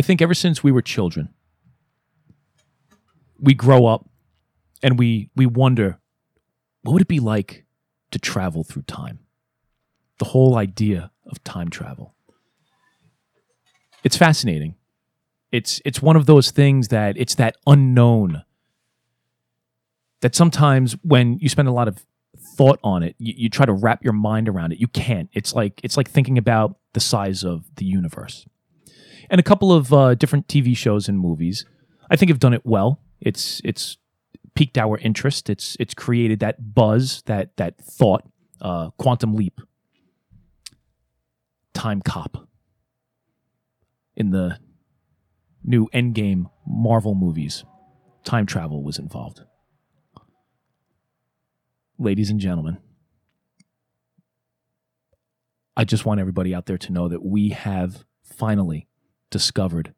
I think ever since we were children, we grow up and we we wonder what would it be like to travel through time? The whole idea of time travel. It's fascinating. It's it's one of those things that it's that unknown that sometimes when you spend a lot of thought on it, you, you try to wrap your mind around it. You can't. It's like it's like thinking about the size of the universe. And a couple of uh, different TV shows and movies, I think, have done it well. It's it's piqued our interest. It's it's created that buzz, that that thought. Uh, Quantum Leap, Timecop. In the new Endgame Marvel movies, time travel was involved. Ladies and gentlemen, I just want everybody out there to know that we have finally discovered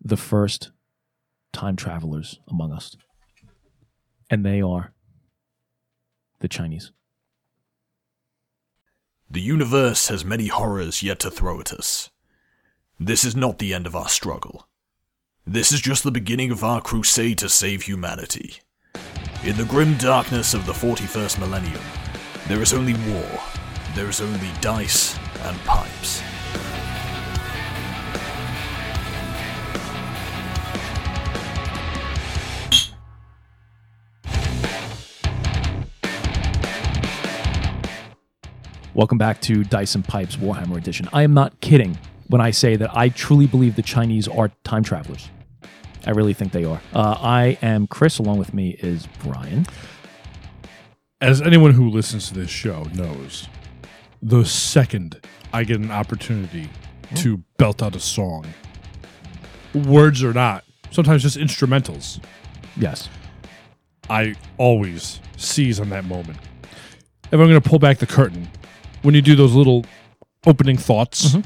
the first time travelers among us. And they are the Chinese. The universe has many horrors yet to throw at us. This is not the end of our struggle. This is just the beginning of our crusade to save humanity. In the grim darkness of the 41st millennium, there is only war, there is only dice and pipes. Welcome back to Dice and Pipes Warhammer Edition. I am not kidding when I say that I truly believe the Chinese are time travelers. I really think they are. Uh, I am Chris. Along with me is Brian. As anyone who listens to this show knows, the second I get an opportunity to belt out a song, words or not, sometimes just instrumentals, Yes. I always seize on that moment. If I'm going to pull back the curtain, when you do those little opening thoughts,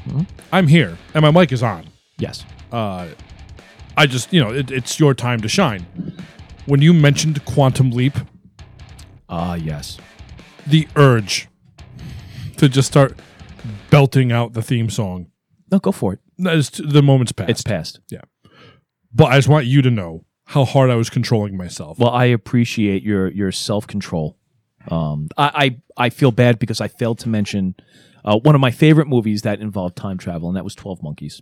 I'm here and my mic is on. Yes. Uh, I just, you know, it, it's your time to shine. When you mentioned Quantum Leap, Ah, yes. the urge to just start belting out the theme song, No, go for it. is the moment's past. It's past. Yeah. But I just want you to know how hard I was controlling myself. Well, I appreciate your your self control. Um, I, I I feel bad because I failed to mention uh, one of my favorite movies that involved time travel, and that was Twelve Monkeys,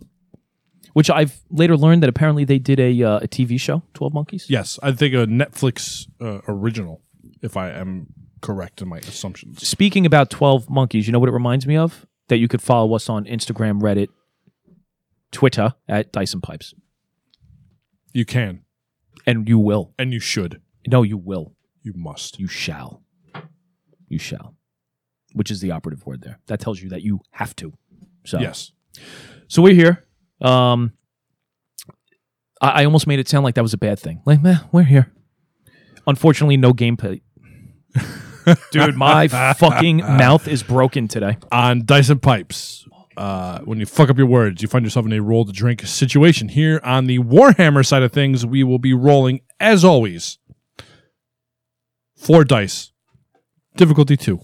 which I've later learned that apparently they did a uh, a TV show, Twelve Monkeys. yes, I think a Netflix uh, original, if I am correct in my assumptions. Speaking about Twelve Monkeys, you know what it reminds me of? That you could follow us on Instagram, Reddit, Twitter at Dice and Pipes, You can, and you will. and you should. No, you will. You must. You shall. You shall. Which is the operative word there. That tells you that you have to. So Yes. So we're here. Um, I, I almost made it sound like that was a bad thing. Like, meh, we're here. Unfortunately, no gameplay. Dude, my fucking mouth is broken today. on Dice and Pipes. Uh, when you fuck up your words, you find yourself in a roll to drink situation. Here on the Warhammer side of things, we will be rolling, as always, four dice. Difficulty two.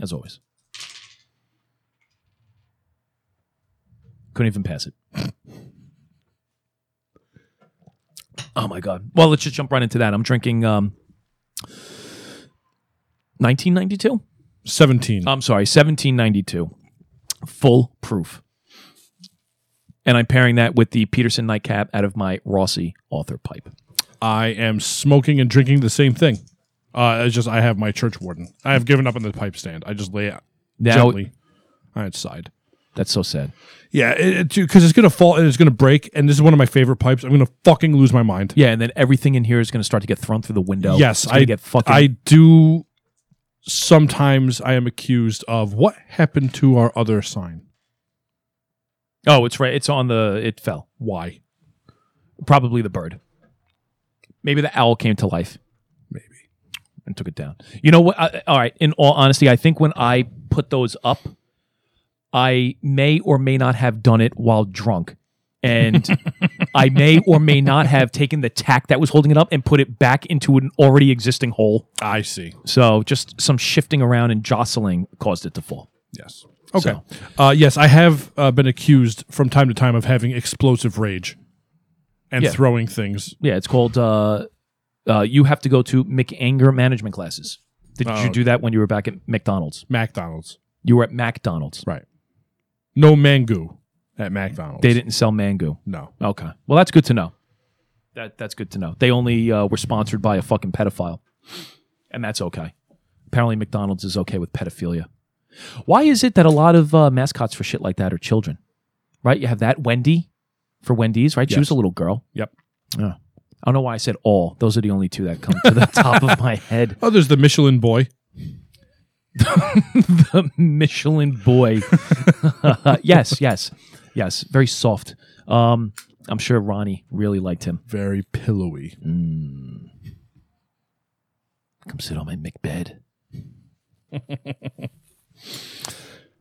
As always. Couldn't even pass it. Oh my god. Well, let's just jump right into that. I'm drinking um 1992. 17. I'm sorry, 1792. Full proof. And I'm pairing that with the Peterson nightcap out of my Rossi author pipe. I am smoking and drinking the same thing. Uh, it's just I have my church warden. I have given up on the pipe stand. I just lay it Now, gently on its side. that's so sad. Yeah, because it's gonna fall and it's gonna break. And this is one of my favorite pipes. I'm gonna fucking lose my mind. Yeah, and then everything in here is going to start to get thrown through the window. Yes, I get fucking. I do. Sometimes I am accused of what happened to our other sign. oh, it's right. It's on the. It fell. Why? Probably the bird. Maybe the owl came to life. And took it down. You know what? I, all right. In all honesty, I think when I put those up, I may or may not have done it while drunk. And I may or may not have taken the tack that was holding it up and put it back into an already existing hole. I see. So just some shifting around and jostling caused it to fall. Yes. Okay. So, Uh, yes, I have uh, been accused from time to time of having explosive rage and Yeah. throwing things. yeah, it's called. Uh, uh, you have to go to McAnger management classes. Did Oh. you do that when you were back at McDonald's? McDonald's. You were at McDonald's. Right. No mango at McDonald's. They didn't sell mango. No. Okay. Well, that's good to know. That that's good to know. They only uh, were sponsored by a fucking pedophile, and that's okay. Apparently, McDonald's is okay with pedophilia. Why is it that a lot of uh, mascots for shit like that are children? Right? You have that Wendy for Wendy's, right? She was Yes. a little girl. Yep. Yeah. I don't know why I said all. Those are the only two that come to the top of my head. Oh, there's the Michelin boy. the Michelin boy. yes, yes, yes. Very soft. Um, I'm sure Ronnie really liked him. Very pillowy. Come sit on my McBed.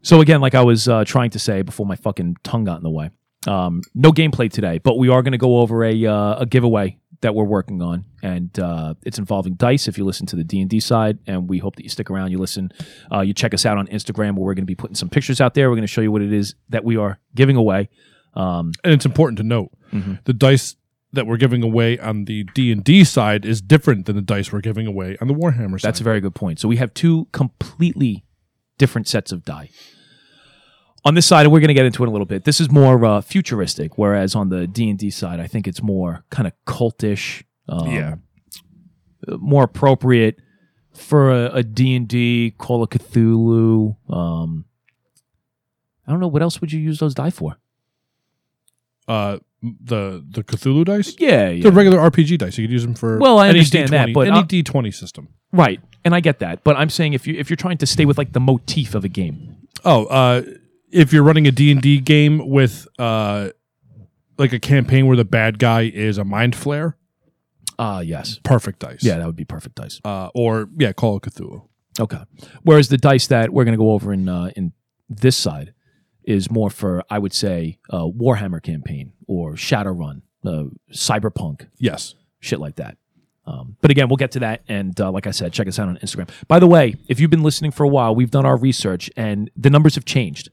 so again, like I was uh, trying to say before my fucking tongue got in the way, um, no gameplay today, but we are going to go over a uh, a giveaway that we're working on, and uh, it's involving dice. If you listen to the D and D side, and we hope that you stick around, you listen, uh, you check us out on Instagram, where we're going to be putting some pictures out there. We're going to show you what it is that we are giving away. Um, And it's important to note the dice that we're giving away on the D&D side is different than the dice we're giving away on the Warhammer side. That's a very good point. So we have two completely different sets of die. On this side, and we're going to get into it in a little bit. This is more uh, futuristic, whereas on the D and D side, I think it's more kind of cultish. Um, Yeah. more appropriate for a, a D&D, Call of Cthulhu. Um, I don't know what else would you use those die for. uh the the Cthulhu dice? Yeah, yeah. The regular RPG dice. You could use them for Well, I understand that, D20 but any D20 system. right, and I get that, but I'm saying if you if you're trying to stay with like the motif of a game, Oh, uh if you're running a D&D game with uh like a campaign where the bad guy is a mind flayer, ah, yes, perfect dice. yeah, that would be perfect dice. Uh or yeah, Call of Cthulhu. Okay. Whereas the dice that we're going to go over in uh, in this side is more for I would say uh, Warhammer campaign or Shadowrun, uh, Cyberpunk, Yes. shit like that. Um, but again, we'll get to that. And uh, like I said, check us out on Instagram. By the way, if you've been listening for a while, we've done our research and the numbers have changed.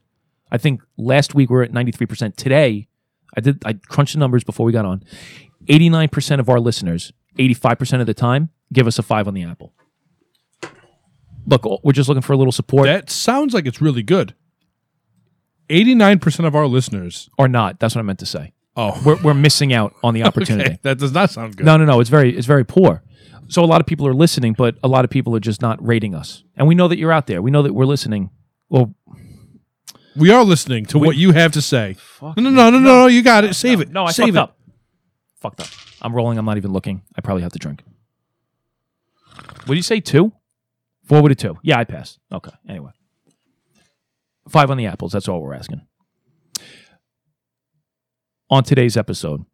I think last week we were at 93%. Today, I did I crunched the numbers before we got on. 89% of our listeners, 85% of the time, give us a five on the apple. Look, oh, we're just looking for a little support That sounds like it's really good. 89% of our listeners. or not. That's what I meant to say. Oh, We're, we're missing out on the opportunity. okay. That does not sound good. No, no, no. It's very, it's very poor. So a lot of people are listening, but a lot of people are just not rating us. And we know that you're out there. We know that we're listening. Well, We are listening to what you have to say. No, no, no, no, no, You got it. Save it. no, I Save fucked it. up. Fucked up. I'm rolling. I'm not even looking. I probably have to drink. What do you say? Two? Four with a two. Yeah, I pass. Okay. Anyway, five on the apples. That's all we're asking. On today's episode,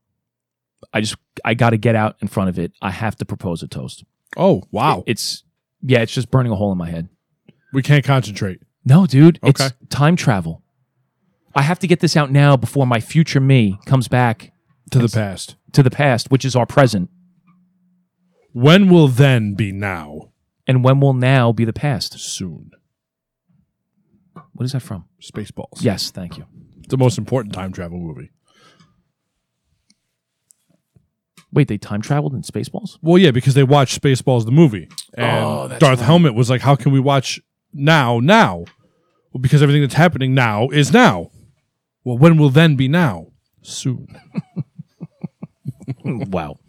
I just I got to get out in front of it. I have to propose a toast. Oh, wow. It's yeah, it's just burning a hole in my head. we can't concentrate. No, dude, it's time travel. I have to get this out now before my future me comes back To the past. to the past, which is our present. When will then be now? And when will now be the past? Soon. What is that from? Spaceballs. Yes, thank you. It's the most important time travel movie. Wait, they time traveled in Spaceballs? Well, yeah, because they watched Spaceballs the movie. And Oh, that's Darth right. Helmet was like, how can we watch now, now? Well, because everything that's happening now is now. Well, when will then be now? Soon. wow.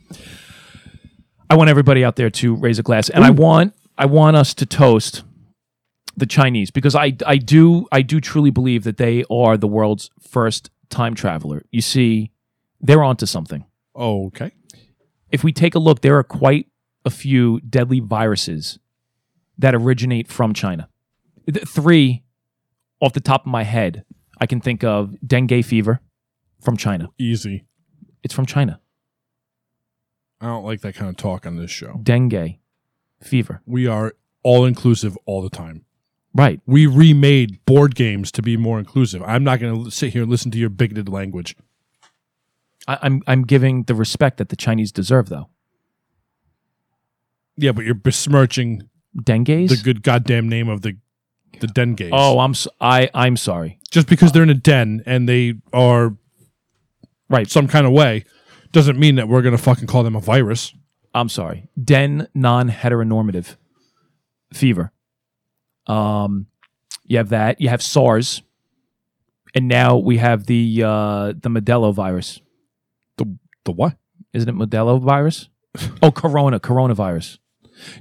I want everybody out there to raise a glass, and I want I want us to toast the Chinese because I I do I do truly believe that they are the world's first time traveler. You see, they're onto something. Okay. if we take a look, there are quite a few deadly viruses that originate from China. Th- Three off the top of my head, I can think of dengue fever from China. Easy. It's from China. I don't like that kind of talk on this show. Dengue fever. We are all inclusive all the time. Right. We remade board games to be more inclusive. I'm not going to sit here and listen to your bigoted language. I, I'm I'm giving the respect that the Chinese deserve, though. Yeah, but you're besmirching Dengue's. the good goddamn name of the the den gays. Oh, I'm s- I I'm sorry. just because they're in a den and they are Right. some kind of way doesn't mean that we're gonna fucking call them a virus. I'm sorry. Den non-heteronormative fever. Um, you have that. You have SARS, and now we have the uh, the Modelo virus. The the what? Isn't it Modelo virus? oh, Corona, coronavirus.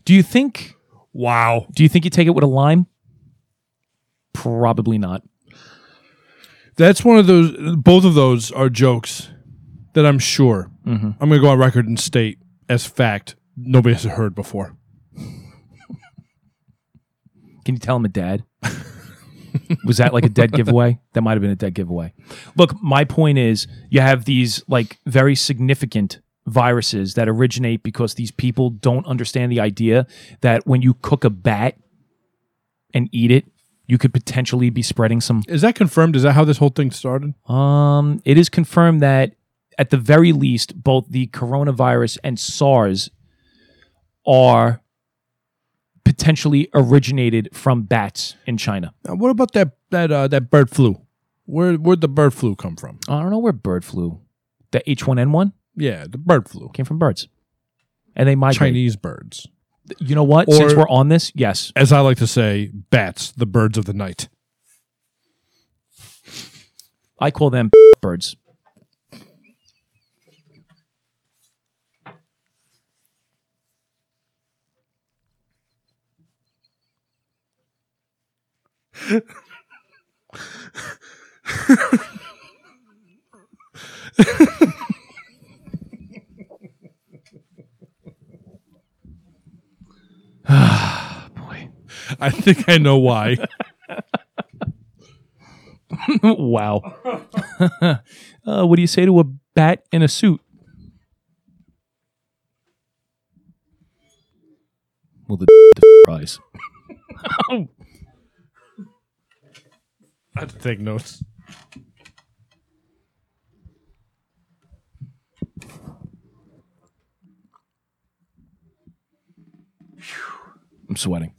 Do you think? Wow. Do you think you take it with a lime? Probably not. That's one of those. Both of those are jokes that I'm sure Mm-hmm. I'm going to go on record and state as fact nobody has heard before. Can you tell him a dad? Was that like a dead giveaway? That might have been a dead giveaway. Look, my point is you have these like very significant viruses that originate because these people don't understand the idea that when you cook a bat and eat it, you could potentially be spreading some Is that confirmed? Is that how this whole thing started? um, it is confirmed that at the very least, both the coronavirus and SARS are potentially originated from bats in China. Now, what about that that uh, that bird flu? Where where'd the bird flu come from? I don't know where bird flu. The H1N1 Yeah, the bird flu. came from birds. And they migrate. Chinese birds. You know what? Or- Since we're on this, yes. As I like to say, bats, the birds of the night. I call them birds. I think I know why. wow. uh, what do you say to a bat in a suit? Well, the, the fries. I have to take notes. I'm sweating.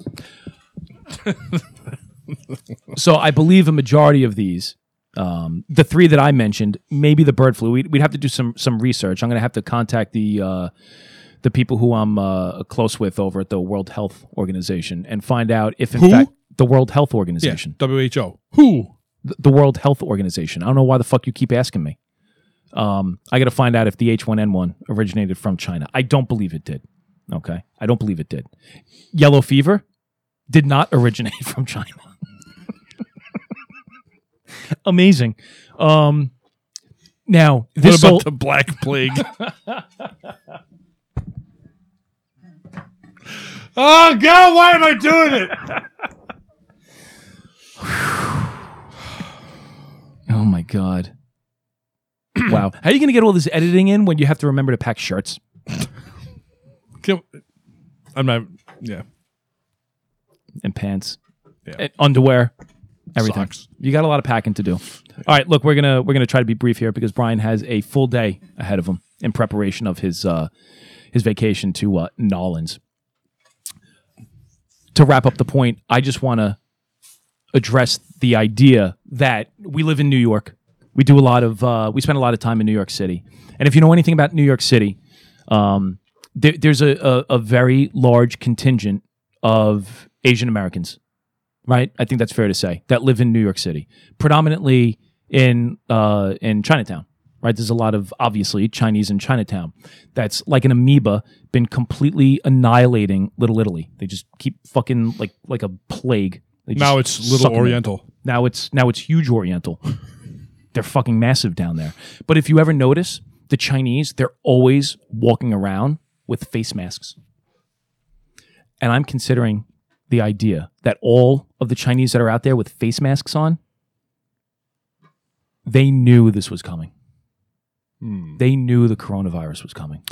so I believe a majority of these, um, the three that I mentioned, maybe the bird flu. We'd, we'd have to do some some research. I'm going to have to contact the uh, the people who I'm uh, close with over at the World Health Organization and find out if in Who? fact the World Health Yeah, Organization, WHO. Who? the, the World Health Organization. I don't know why the fuck you keep asking me. Um, I got to find out if the H1N1 originated from China. I don't believe it did. Okay, I don't believe it did. Yellow fever did not originate from China. Amazing. Um, now What this about whole- the Black Plague? oh God! Why am I doing it? oh my god. wow. How are you going to get all this editing in when you have to remember to pack shirts? I'm not. Yeah. And pants, Yeah. and underwear, everything. Socks. You got a lot of packing to do. All right, look, we're gonna we're gonna try to be brief here because Brian has a full day ahead of him in preparation of his uh, his vacation to uh, Nolans. To wrap up the point, I just want to address the idea that we live in New York. We do a lot of uh, we spend a lot of time in New York City, and if you know anything about New York City, um, there, there's a, a, a very large contingent of Asian Americans, right? I think that's fair to say that live in New York City, predominantly in uh, in Chinatown. Right, there's a lot of obviously Chinese in Chinatown. That's like an amoeba, been completely annihilating Little Italy. They just keep fucking like like a plague. They Now it's Little Little 'em in. Oriental. Now it's now it's huge Oriental. they're fucking massive down there. But if you ever notice, the Chinese, they're always walking around with face masks. And I'm considering the idea that all of the Chinese that are out there with face masks on, they knew this was coming. They knew the coronavirus was coming.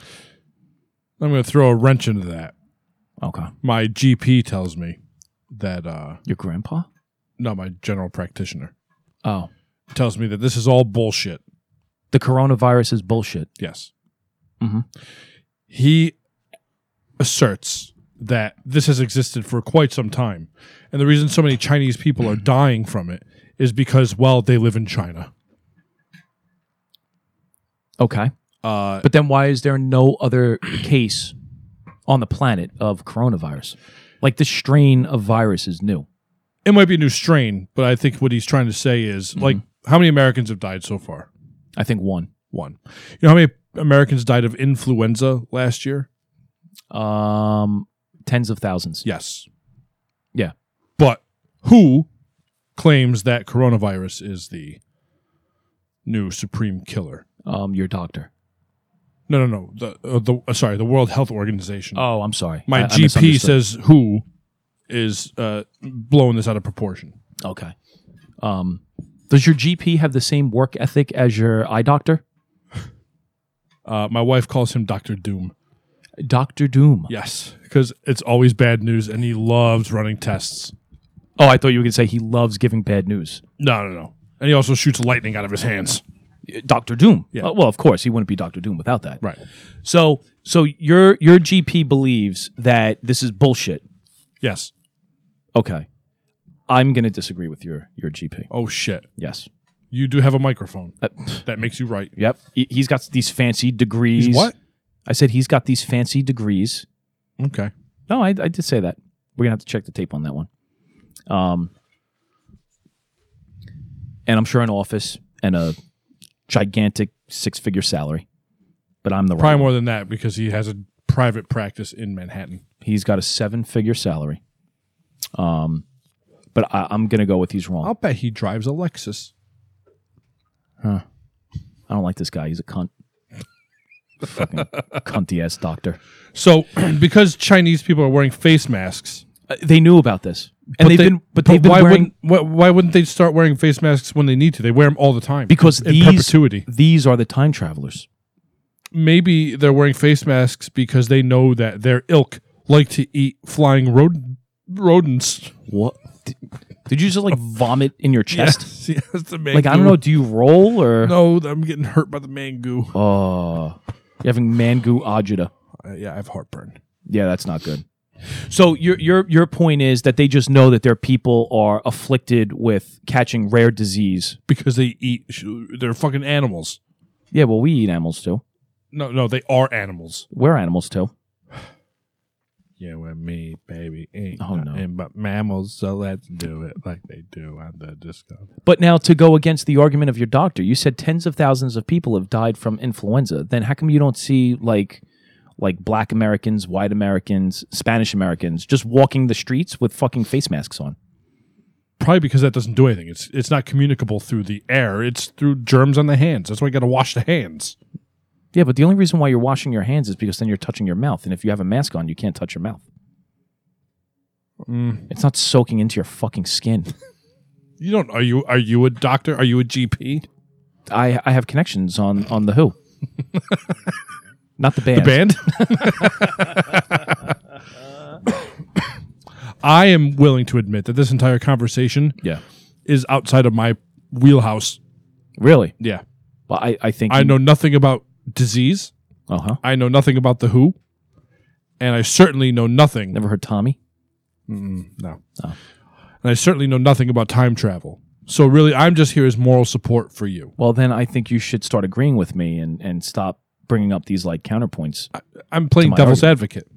I'm going to throw a wrench into that. Okay. My GP tells me that. uh Your grandpa? No, my general practitioner Oh. tells me that this is all bullshit. The coronavirus is bullshit. Yes. Mhm. He asserts that this has existed for quite some time. And the reason so many Chinese people are dying from it is because, well, they live in China. Okay. Uh, But then why is there no other case on the planet of coronavirus? Like this strain of virus is new. it might be a new strain, but I think what he's trying to say is like, how many Americans have died so far? I think one. One. You know how many Americans died of influenza last year? Um, tens of thousands. Yes. Yeah. But who claims that coronavirus is the new supreme killer? Um, your doctor. No, no, no. The uh, the uh, sorry, the World Health Organization. Oh, I'm sorry. My I- I GP misunderstood. says who is uh, blowing this out of proportion. Okay. Um, does your GP have the same work ethic as your eye doctor? Uh, my wife calls him Doctor Doom. Doctor Doom. Yes, because it's always bad news, and he loves running tests. Oh, I thought you were going to say he loves giving bad news. No, no, no. And he also shoots lightning out of his hands. Doctor Doom. Yeah. Uh, well, of course, he wouldn't be Doctor Doom without that. Right. So, so your your GP believes that this is bullshit. Yes. Okay. I'm going to disagree with your your GP. Oh shit. Yes. You do have a microphone. Uh, That makes you right. yep. He, he's got these fancy degrees. He's what? I said he's got these fancy degrees. Okay. No, I, I did say that. We're gonna have to check the tape on that one. Um, and I'm sure an office and a gigantic six figure salary, but I'm the Probably right. more than that because he has a private practice in Manhattan. He's got a seven figure salary. Um, but I, I'm gonna go with he's wrong. I'll bet he drives a Lexus. Huh. I don't like this guy. He's a cunt. Fucking cunty ass doctor. So, because Chinese people are wearing face masks, Uh, they knew about this, and but they've they- been, but they've been why wearing wouldn't why, why wouldn't they start wearing face masks when they need to? They wear them all the time because in these perpetuity. these are the time travelers. Maybe they're wearing face masks because they know that their ilk like to eat flying rod- rodents. What did, did you just like vomit in your chest? Yes, yes, the Like I don't know. Do you roll or? No, I'm getting hurt by the mango. Oh, you're having mangu agita. Uh, yeah, I have heartburn. Yeah, that's not good. So your your your point is that they just know that their people are afflicted with catching rare disease. because they eat. They're fucking animals. Yeah, well, we eat animals too. No, no, they are animals. We're animals too. You and me, baby, ain't Oh, no. nothing but mammals. So let's do it like they do on the disco. But now to go against the argument of your doctor, you said tens of thousands of people have died from influenza. Then how come you don't see like like black Americans, white Americans, Spanish Americans just walking the streets with fucking face masks on? Probably because that doesn't do anything. It's it's not communicable through the air. It's through germs on the hands. That's why you got to wash the hands. Yeah, but the only reason why you're washing your hands is because then you're touching your mouth, and if you have a mask on, you can't touch your mouth. Mm. It's not soaking into your fucking skin. You don't. Are you? Are you a doctor? Are you a GP? I I have connections on on the Who, not the band. The band. I am willing to admit that this entire conversation Yeah, is outside of my wheelhouse. really. Yeah, Well, I I think I know nothing about disease. Uh huh. I know nothing about the WHO, and I certainly know nothing. Never heard Tommy. No. Oh. And I certainly know nothing about time travel. So really, I'm just here as moral support for you. Well, then I think you should start agreeing with me and and stop bringing up these like counterpoints. I'm playing my devil's advocate.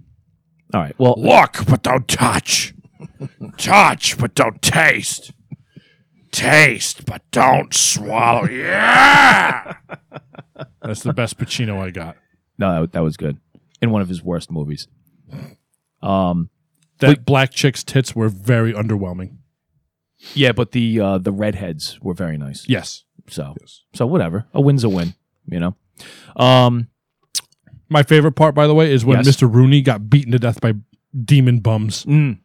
All right. Well, Look, but don't touch. touch, but don't taste. Taste, but don't swallow. Yeah. That's the best Pacino I got. no, that, that was good in one of his worst movies. Um. That black chick's tits were very underwhelming. Yeah, but the uh, the redheads were very nice. Yes. So Yes. so whatever. A win's a win. You know. Um. My favorite part, by the way, is when Yes. Mr. Rooney got beaten to death by demon bums. Mm,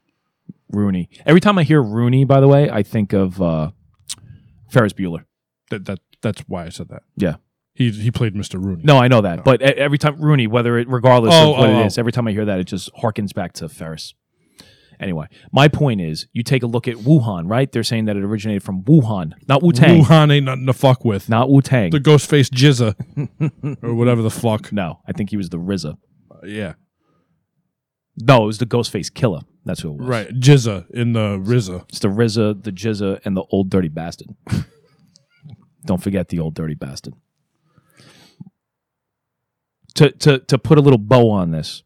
Rooney. Every time I hear Rooney, by the way, I think of uh, Ferris Bueller. That that that's why I said that. Yeah. He he played Mr. Rooney. No, I know that, but e- every time Rooney, whether it regardless Oh, of what oh, it oh. is, oh. every time I hear that, it just harkens back to Ferris. Anyway, my point is, you take a look at Wuhan, right? They're saying that it originated from Wuhan, not Wu Tang, Wuhan ain't nothing to fuck with. not Wu Tang. The ghost face Jizza or whatever the fuck. no, I think he was the RZA. Yeah. No, it was the Ghostface Killah. That's who it was. Right, Jizza in the Rizza. It's the Rizza, the Jizza, and the old dirty bastard. Don't forget the old dirty bastard. To to to put a little bow on this,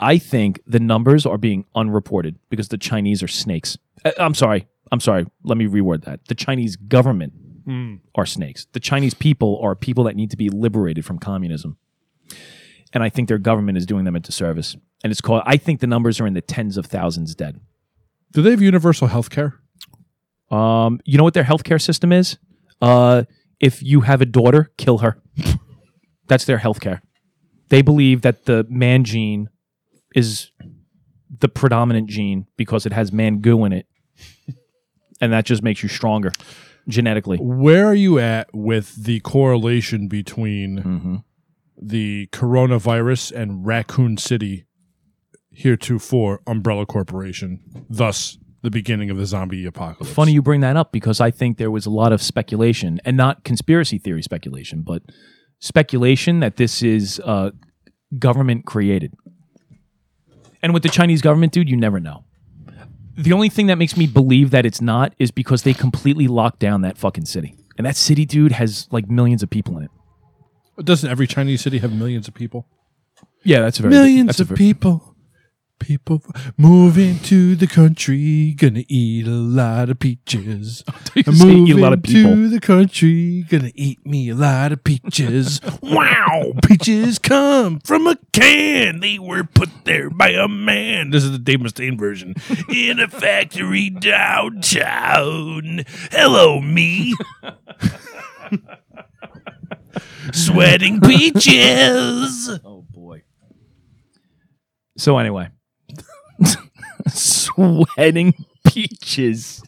I think the numbers are being unreported because the Chinese are snakes. Uh, I'm sorry. I'm sorry. Let me reword that. The Chinese government are snakes. The Chinese people are people that need to be liberated from communism. And I think their government is doing them a disservice. And it's called I think the numbers are in the tens of thousands dead. Do they have universal health care? Um, you know what their healthcare system is? Uh, if you have a daughter, kill her. That's their healthcare. They believe that the man gene is the predominant gene because it has man goo in it, and that just makes you stronger genetically. Where are you at with the correlation between Mm-hmm. The coronavirus and Raccoon City heretofore Umbrella Corporation, thus the beginning of the zombie apocalypse? Funny you bring that up because I think there was a lot of speculation, and not conspiracy theory speculation, but speculation that this is uh, government created. And with the Chinese government, dude, you never know. The only thing that makes me believe that it's not is because they completely locked down that fucking city. And that city, dude, has like millions of people in it. Doesn't every Chinese city have millions of people? Yeah, that's a very Millions that's a of ver- people. People moving to the country, gonna eat a lot of peaches. Oh, I'm say eat a lot of people. to the country, gonna eat me a lot of peaches. wow, peaches come from a can. They were put there by a man. This is the Dave Mustaine version. In a factory downtown. Hello, me. Sweating peaches. Oh boy. So anyway, sweating peaches.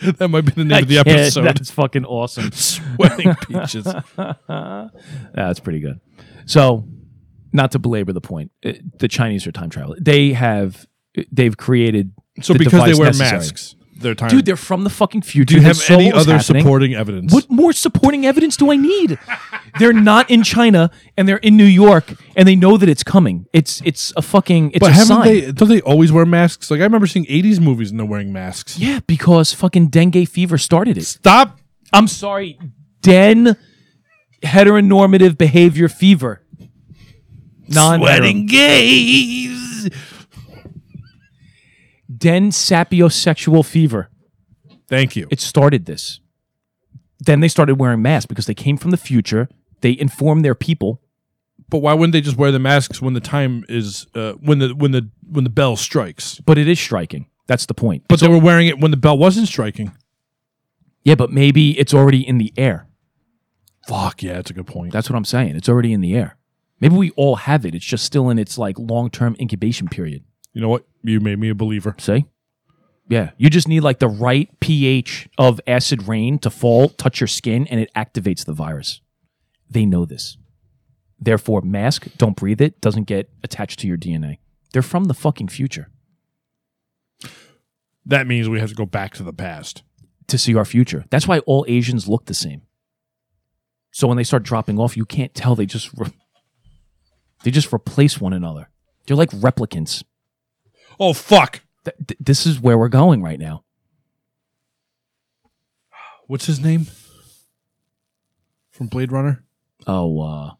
That might be the name I of the can't- episode. That's fucking awesome. Sweating peaches. That's pretty good. So, not to belabor the point, uh, the Chinese are time travel. They have they've created So the because they device wear necessary. masks, they're time. Dude, they're from the fucking future. do you They have saw any what was other happening. supporting evidence? What more supporting evidence do I need? they're not in China and they're in New York and they know that it's coming. It's it's a fucking it's but a haven't sign. they? Don't they always wear masks? Like I remember seeing '80s movies and they're wearing masks. yeah, because fucking dengue fever started it. Stop. I'm sorry, den heteronormative behavior fever. Non gays. Den sapiosexual fever. Thank you. It started this. Then they started wearing masks because they came from the future. They informed their people. but why wouldn't they just wear the masks when the time is uh, when the when the when the bell strikes? But it is striking. That's the point. But they were wearing it when the bell wasn't striking. yeah, but maybe it's already in the air. Fuck yeah, that's a good point. That's what I'm saying. It's already in the air. Maybe we all have it. It's just still in its like long term incubation period. You know what? You made me a believer. See? Yeah. You just need like the right pH of acid rain to fall, touch your skin, and it activates the virus. They know this. Therefore, mask, don't breathe it, doesn't get attached to your DNA. They're from the fucking future That means we have to go back to the past. to see our future. That's why all Asians look the same. So when they start dropping off, you can't tell they just re- they just replace one another. They're like replicants. Oh fuck! Th- th- this is where we're going right now. What's his name from Blade Runner? Oh, uh,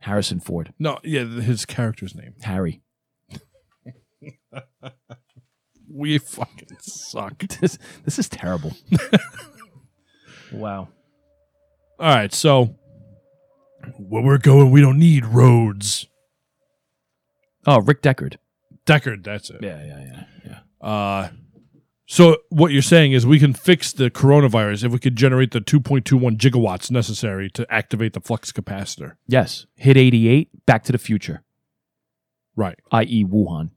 Harrison Ford, No, yeah, his character's name. Harry. We fucking suck. This this is terrible. wow. All right, so where we're going, we don't need roads. Oh, Rick Deckard. Deckard, that's it. Yeah, yeah, yeah, yeah. Uh, so what you're saying is we can fix the coronavirus if we could generate the 2.21 gigawatts necessary to activate the flux capacitor. Yes. Hit 88, Back to the Future, Right. i.e., Wuhan,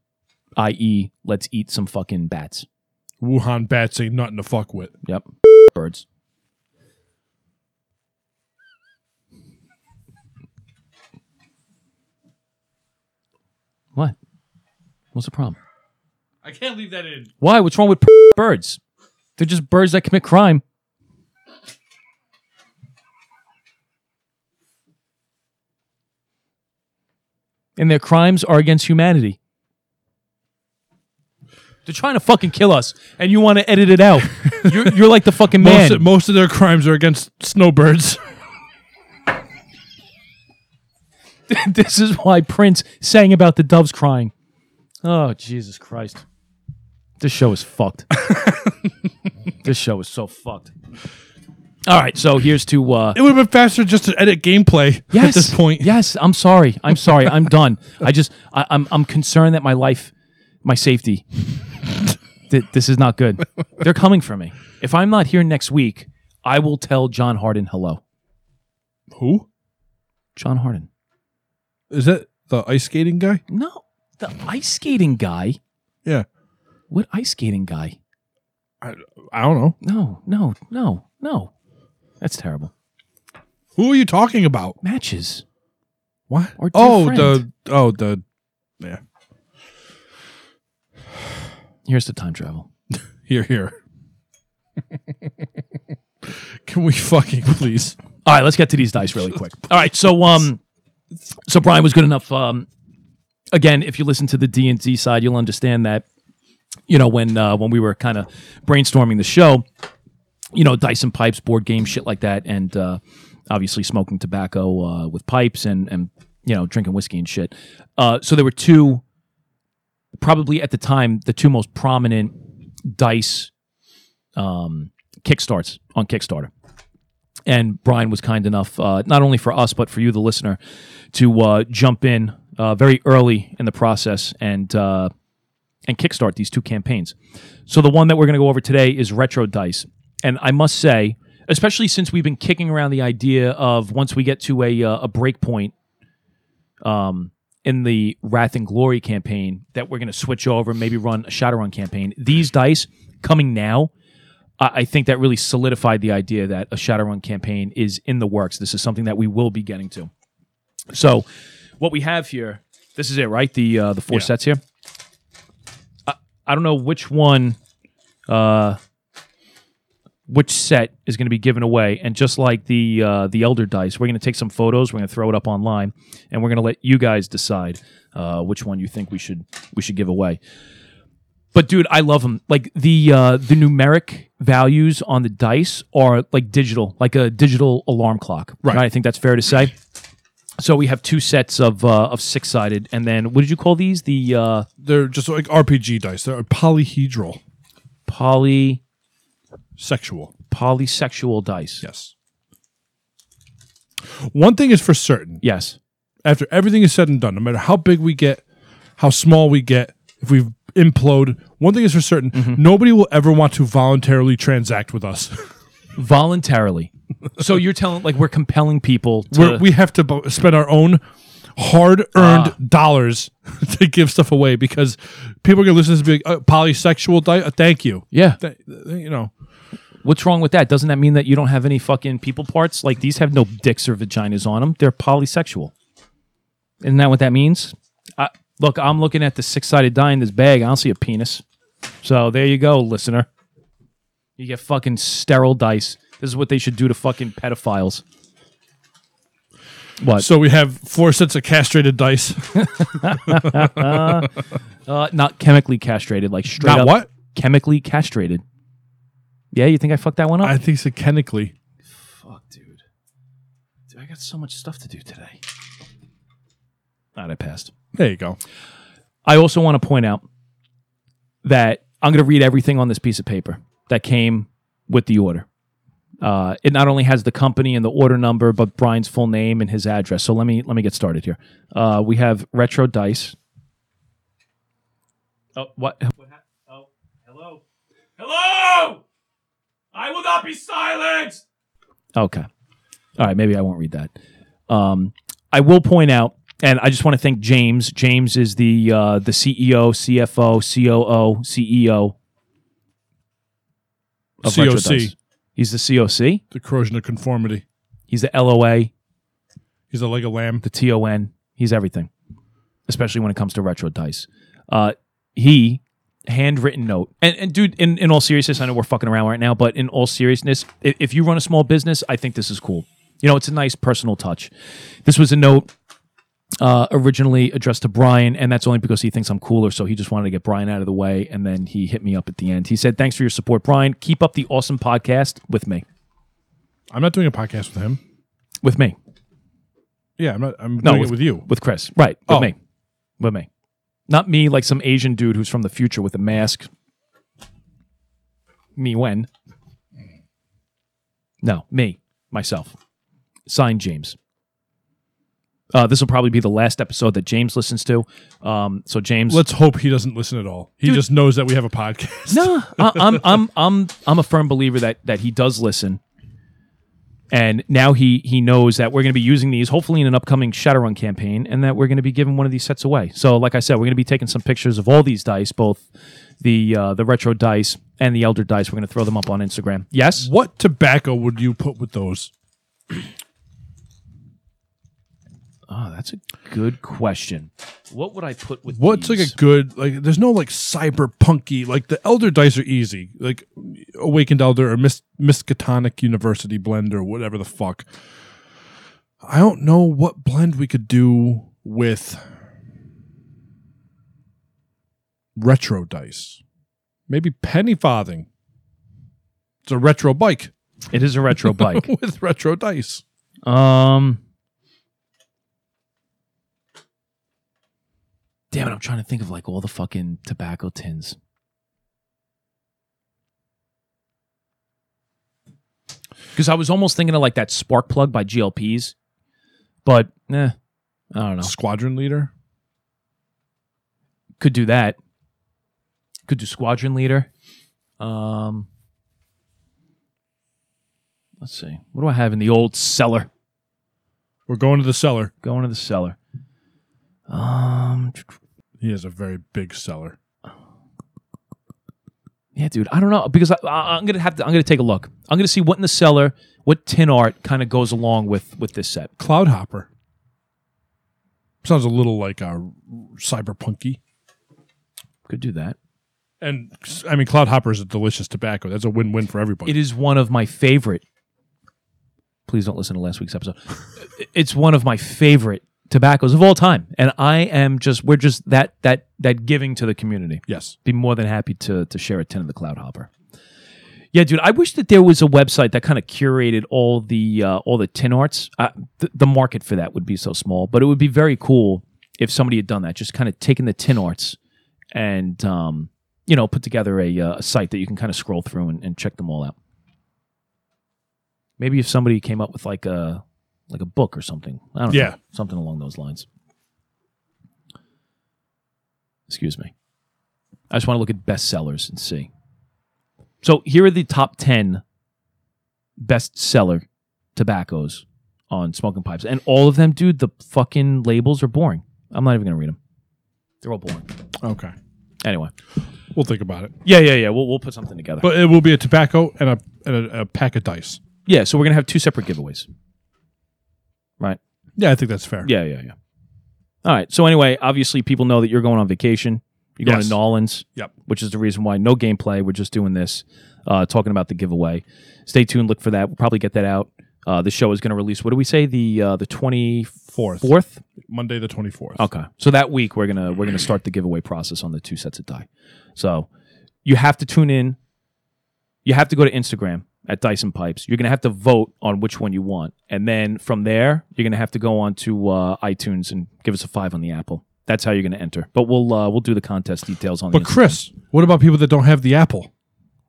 i.e., let's eat some fucking bats. Wuhan bats ain't nothing to fuck with. Yep. Birds. What? What's the problem? I can't leave that in. Why? What's wrong with birds? They're just birds that commit crime. And their crimes are against humanity. They're trying to fucking kill us, and you want to edit it out. You're, you're like the fucking man. Most of, most of their crimes are against snowbirds. this is why Prince sang about the doves crying. Oh, Jesus Christ. This show is fucked. this show is so fucked. All right, so here's to uh it would have been faster just to edit gameplay yes, at this point. Yes, I'm sorry. I'm sorry. I'm done. I just I, I'm I'm concerned that my life, my safety. th- this is not good. They're coming for me. If I'm not here next week, I will tell John Harden hello. Who John Harden. is that? The ice skating guy? No, the ice skating guy. Yeah. What ice skating guy? I, I don't know. No, no, no, no. That's terrible. Who are you talking about? Matches. What? Our dear oh, friend. the oh the yeah. Here's the time travel. Here, here. Can we fucking please? All right, let's get to these dice really quick. All right, so um, so Brian was good enough. Um, again, if you listen to the D and D side, you'll understand that. You know, when uh, when we were kind of brainstorming the show, you know, dice and pipes, board games, shit like that, and uh, obviously smoking tobacco uh, with pipes and and you know drinking whiskey and shit. Uh, so there were two, probably at the time, the two most prominent dice um, kickstarts on Kickstarter and Brian was kind enough, uh, not only for us but for you, the listener, to uh, jump in uh, very early in the process and uh, and kickstart these two campaigns. So the one that we're going to go over today is Retro Dice, and I must say, especially since we've been kicking around the idea of once we get to a uh, a break point, um, in the Wrath and Glory campaign, that we're going to switch over, and maybe run a Shadowrun campaign. These dice coming now I think that really solidified the idea that a Shadowrun campaign is in the works. This is something that we will be getting to. So, what we have here, this is it, right? The uh, the four Yeah. sets here. I, I don't know which one, uh, which set is going to be given away, and just like the uh, the Elder dice, we're going to take some photos. We're going to throw it up online, and we're going to let you guys decide uh, which one you think we should we should give away. But dude, I love them. Like the uh, the numeric values on the dice are like digital, like a digital alarm clock. Right. I think that's fair to say. So we have two sets of uh, of six sided, and then what did you call these? The uh, They're just like RPG dice. They're polyhedral, poly sexual. polysexual dice. Yes. One thing is for certain. Yes. After everything is said and done, no matter how big we get, how small we get, if we implode, one thing is for certain: nobody will ever want to voluntarily transact with us. Voluntarily. so you're telling like we're compelling people to We're, we have to bo- spend our own hard-earned dollars to give stuff away because people are going to listen to this and be like, uh, polysexual diet. Uh, thank you. yeah. Th- th- you know, What's wrong with that? Doesn't that mean that you don't have any fucking people parts? Like these have no dicks or vaginas on them. They're polysexual. Isn't that what that means? I, look, I'm looking at the six sided die in this bag. I don't see a penis. So there you go, listener. You get fucking sterile dice. This is what they should do to fucking pedophiles. What? so we have four sets of castrated dice. Uh, not chemically castrated, like straight Not up what? chemically castrated. Yeah, you think I fucked that one up? I think mechanically. Fuck, dude. Dude, I got so much stuff to do today. Not I passed. There you go. I also want to point out that I'm going to read everything on this piece of paper that came with the order. Uh, it not only has the company and the order number, but Brian's full name and his address. So let me let me get started here. Uh, we have Retro Dice. Oh, what? oh, hello, hello! I will not be silent. Okay. All right, maybe I won't read that. Um, I will point out, and I just want to thank James. James is the uh, the CEO, CFO, COO, CEO of COC. He's the COC. the corrosion of conformity. He's the LOA, He's a leg of lamb. the TON. He's everything, especially when it comes to retro dice. Uh, he handwritten note, and, and dude, in, in all seriousness, I know we're fucking around right now, but in all seriousness, if, if you run a small business, I think this is cool. You know, it's a nice personal touch. This was a note uh, originally addressed to Brian, and that's only because he thinks I'm cooler. So he just wanted to get Brian out of the way, and then he hit me up at the end. He said, "Thanks for your support, Brian. Keep up the awesome podcast with me. I'm not doing a podcast with him. With me, Yeah, I'm not. I'm No, doing with- it with you. with Chris. Right, with Oh. me, with me. Not me, like some Asian dude who's from the future with a mask. Me when? No, me myself. Signed, James. Uh, this will probably be the last episode that James listens to. Um, so James, Let's hope he doesn't listen at all. He just knows that we have a podcast. No, I, I'm I'm I'm I'm a firm believer that that he does listen, and now he he knows that we're going to be using these hopefully in an upcoming Shadowrun campaign, and that we're going to be giving one of these sets away. So, like I said, we're going to be taking some pictures of all these dice, both the uh, the retro dice and the elder dice. We're going to throw them up on Instagram. Yes, What tobacco would you put with those? Oh, that's a good question. What would I put with What's like a good like? There's no like cyberpunky like the elder dice are easy like awakened elder or Mis- Miskatonic University blend or whatever the fuck. I don't know what blend we could do with retro dice. Maybe penny farthing. It's a retro bike it is a retro bike. with retro dice. Um. Damn it! I'm trying to think of like all the fucking tobacco tins. Because I was almost thinking of like that spark plug by G. L. Pease, but eh, I don't know. Squadron leader. Could do that. Could do squadron leader. Um. Let's see. What do I have in the old cellar? We're going to the cellar. Going to the cellar. Um. He has a very big seller. Yeah, dude. I don't know because I, I, I'm gonna have to. I'm gonna take a look. I'm gonna see what in the cellar, what tin art kind of goes along with with this set. Cloud Hopper. Sounds a little like uh, cyberpunky. Could do that. And I mean, Cloud Hopper is a delicious tobacco. That's a win-win for everybody. It is one of my favorite. Please don't listen to last week's episode. it's one of my favorite tobaccos of all time, and I am just we're just that that that giving to the community. yes. Be more than happy to to share a tin of the Cloud Hopper. Yeah, dude. I wish that there was a website that kind of curated all the uh, all the tin arts. Uh, th- the market for that would be so small, but it would be very cool if somebody had done that. Just kind of taken the tin arts and um, you know put together a, uh, a site that you can kind of scroll through and, and check them all out. Maybe if somebody came up with like a like a book or something. I don't Yeah. know, something along those lines. Excuse me. I just want to look at bestsellers and see. So here are the top 10 bestseller tobaccos on smoking pipes. And all of them, dude, the fucking labels are boring. I'm not even going to read them. They're all boring. Okay. Anyway. We'll think about it. Yeah, yeah, yeah. We'll, we'll put something together. But it will be a tobacco and a and a, a pack of dice. yeah, so we're going to have two separate giveaways. Right. Yeah, I think that's fair. Yeah, yeah, yeah. All right. So anyway, obviously people know that you're going on vacation. You're going Yes. to Nolans. Yep. Which is the reason why no gameplay. We're just doing this, uh, talking about the giveaway. Stay tuned. Look for that. We'll probably get that out. Uh, the show is going to release. What do we say? The uh, the twenty Fourth. fourth. Monday the twenty fourth. Okay. So that week we're gonna we're gonna start the giveaway process on the two sets of die. So you have to tune in. You have to go to Instagram at Dice and Pipes. You're gonna have to vote on which one you want, and then from there you're gonna have to go on to uh, iTunes and give us a five on the Apple. That's how you're gonna enter. But we'll uh, we'll do the contest details on. But the. Chris, what about people that don't have the Apple?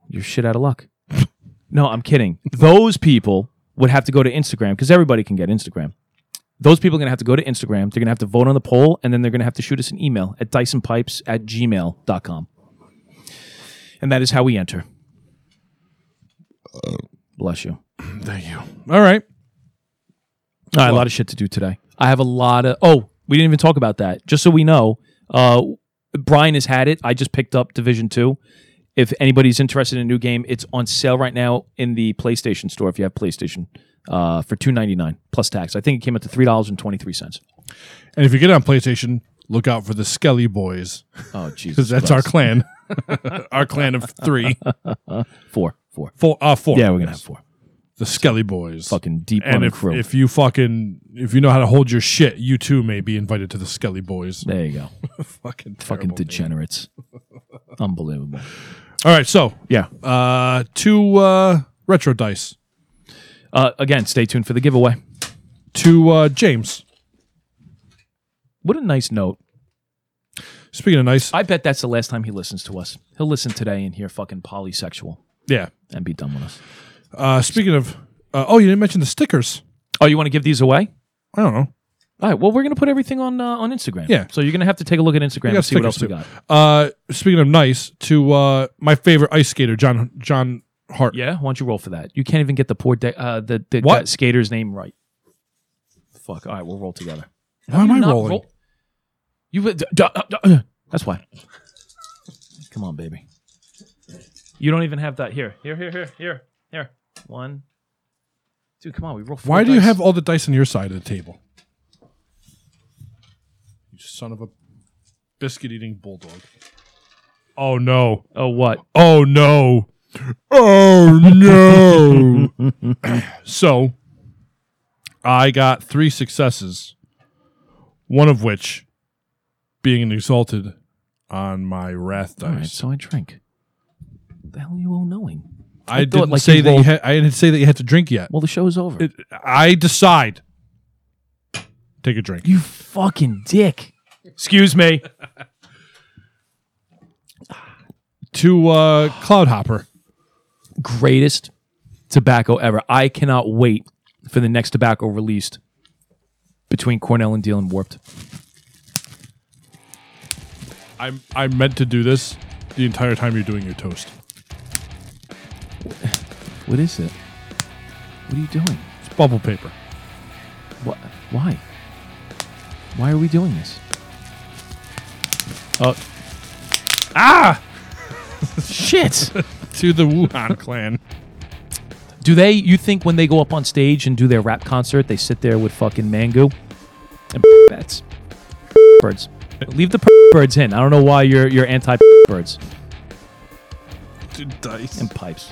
you're shit out of luck. no, I'm kidding. Those people would have to go to Instagram because everybody can get Instagram. Those people are going to have to go to Instagram. They're going to have to vote on the poll, and then they're going to have to shoot us an email at diceandpipes at gmail.com. And that is how we enter. Bless you. Thank you. All right. All right, a lot of shit to do today. I have a lot of. Oh, we didn't even talk about that. Just so we know, uh, Brian has had it. I just picked up Division Two. If anybody's interested in a new game, it's on sale right now in the PlayStation Store. If you have PlayStation, uh, for two ninety nine plus tax. I think it came out to three dollars and twenty three cents. And if you get it on PlayStation, look out for the Skelly Boys Oh, Jesus! because that's our clan. our clan of three, four, four. four, uh, four. Yeah, we're gonna have four. the Skelly Boys. Fucking deep and if, crew. if you fucking if you know how to hold your shit, you too may be invited to the Skelly Boys. there you go. fucking Fucking terrible name. degenerates. Unbelievable. All right, so Yeah. uh two uh retro dice. Uh, again, stay tuned for the giveaway. To uh James. What a nice note. Speaking of nice, I bet that's the last time he listens to us. He'll listen today and hear fucking polysexual yeah. and be done with us. Uh speaking of uh, oh, you didn't mention the stickers. Oh, you want to give these away? I don't know. All right. Well, we're gonna put everything on uh, on Instagram. Yeah. So you're gonna have to take a look at Instagram and see what else we got. Uh speaking of nice, to uh my favorite ice skater, John John Hart. Yeah. Why don't you roll for that? You can't even get the poor de- uh, the the What? skater's name right. Fuck. All right. We'll roll together. Why am I rolling? roll- You. would- d- d- d- That's why. Come on, baby. You don't even have that. Here. Here. Here. Here. Here. Here. One. Dude, come on. We roll. four Why do you dice. have all the dice on your side of the table? You son of a biscuit eating bulldog. Oh no. Oh, what? Oh no. Oh no. so I got three successes, one of which being exalted on my wrath All right. dice. So I drink. What the hell are you all knowing? I, thought, didn't like, say you that you rolled- had I didn't say that you had to drink yet. Well, the show's over. It- I decide. Take a drink. you fucking dick. Excuse me. To uh Cloudhopper. Greatest tobacco ever. I cannot wait for the next tobacco released between Cornell and Diehl and Warped. I'm I meant to do this the entire time you're doing your toast. What is it? What are you doing? It's bubble paper. What? Why? Why are we doing this? Oh. Ah! Shit! To the Wuhan clan. Do they, you think when they go up on stage and do their rap concert, they sit there with fucking mango and bats? Birds. Leave the birds in. I don't know why you're, you're anti birds To dice. and pipes.